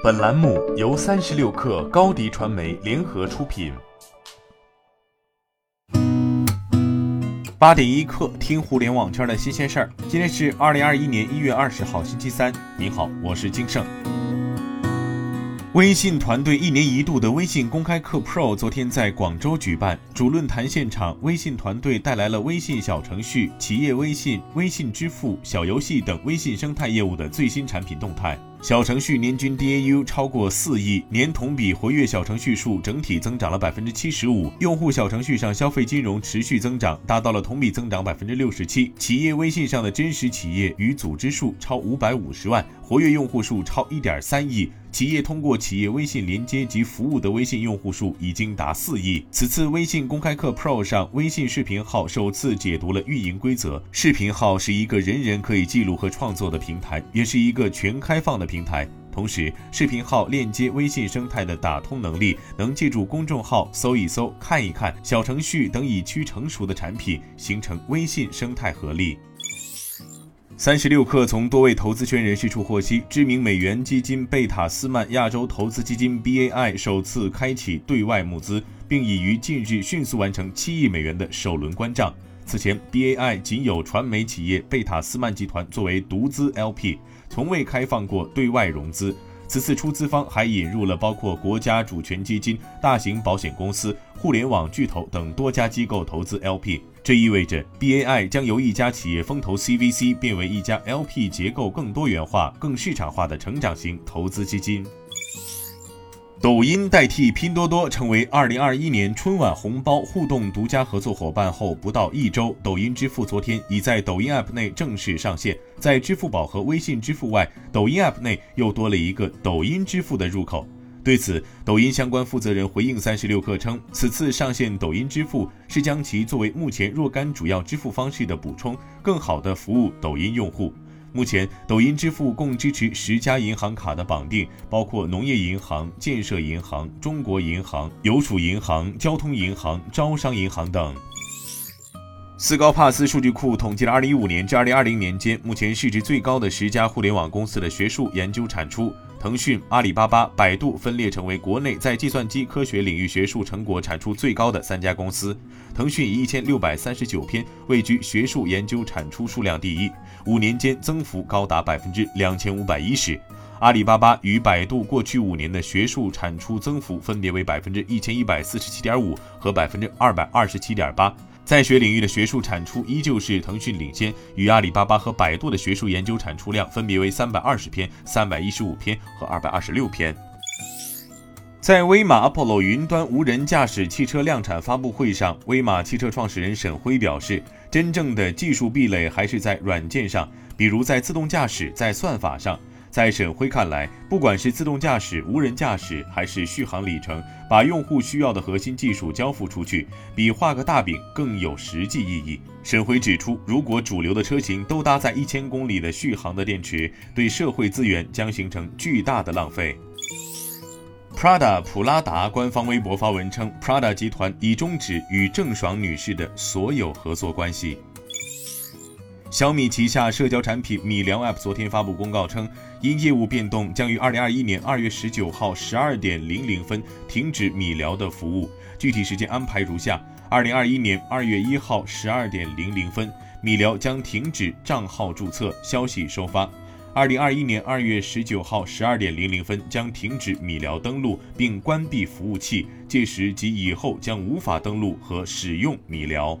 本栏目由三十六克高低传媒联合出品。八点一刻，听互联网圈的新鲜事儿。今天是二零二一年一月二十号，星期三。您好，我是金盛。微信团队一年一度的微信公开课 Pro 昨天在广州举办，主论坛现场，微信团队带来了微信小程序、企业微信、微信支付、小游戏等微信生态业务的最新产品动态。小程序年均 DAU 超过四亿，年同比活跃小程序数整体增长了百分之七十五，用户小程序上消费金融持续增长，达到了同比增长百分之六十七。企业微信上的真实企业与组织数超五百五十万，活跃用户数超一点三亿。企业通过企业微信连接及服务的微信用户数已经达四亿。此次微信公开课 Pro 上，微信视频号首次解读了运营规则。视频号是一个人人可以记录和创作的平台，也是一个全开放的平台。同时，视频号链接微信生态的打通能力，能借助公众号搜一搜、看一看小程序等已趋成熟的产品，形成微信生态合力。三十六氪从多位投资圈人士处获悉，知名美元基金贝塔斯曼亚洲投资基金 BAI 首次开启对外募资，并已于近日迅速完成七亿美元的首轮关账。此前，BAI 仅有传媒企业贝塔斯曼集团作为独资 LP，从未开放过对外融资。此次出资方还引入了包括国家主权基金、大型保险公司、互联网巨头等多家机构投资 LP，这意味着 BAI 将由一家企业风投 CVC 变为一家 LP 结构更多元化、更市场化的成长型投资基金。抖音代替拼多多成为二零二一年春晚红包互动独家合作伙伴后不到一周，抖音支付昨天已在抖音 App 内正式上线。在支付宝和微信支付外，抖音 App 内又多了一个抖音支付的入口。对此，抖音相关负责人回应三十六氪称，此次上线抖音支付是将其作为目前若干主要支付方式的补充，更好地服务抖音用户。目前，抖音支付共支持十家银行卡的绑定，包括农业银行、建设银行、中国银行、邮储银行、交通银行、招商银行等。斯高帕斯数据库统计了2015年至2020年间目前市值最高的十家互联网公司的学术研究产出。腾讯、阿里巴巴、百度分列成为国内在计算机科学领域学术成果产出最高的三家公司。腾讯以一千六百三十九篇位居学术研究产出数量第一，五年间增幅高达百分之两千五百一十。阿里巴巴与百度过去五年的学术产出增幅分别为百分之一千一百四十七点五和百分之二百二十七点八。在学领域的学术产出依旧是腾讯领先，与阿里巴巴和百度的学术研究产出量分别为三百二十篇、三百一十五篇和二百二十六篇。在威马 Apollo 云端无人驾驶汽车量产发布会上，威马汽车创始人沈辉表示，真正的技术壁垒还是在软件上，比如在自动驾驶，在算法上。在沈辉看来，不管是自动驾驶、无人驾驶，还是续航里程，把用户需要的核心技术交付出去，比画个大饼更有实际意义。沈辉指出，如果主流的车型都搭载一千公里的续航的电池，对社会资源将形成巨大的浪费。Prada 普拉达官方微博发文称，Prada 集团已终止与郑爽女士的所有合作关系。小米旗下社交产品米聊 App 昨天发布公告称，因业务变动，将于二零二一年二月十九号十二点零零分停止米聊的服务。具体时间安排如下：二零二一年二月一号十二点零零分，米聊将停止账号注册、消息收发；二零二一年二月十九号十二点零零分将停止米聊登录并关闭服务器，届时及以后将无法登录和使用米聊。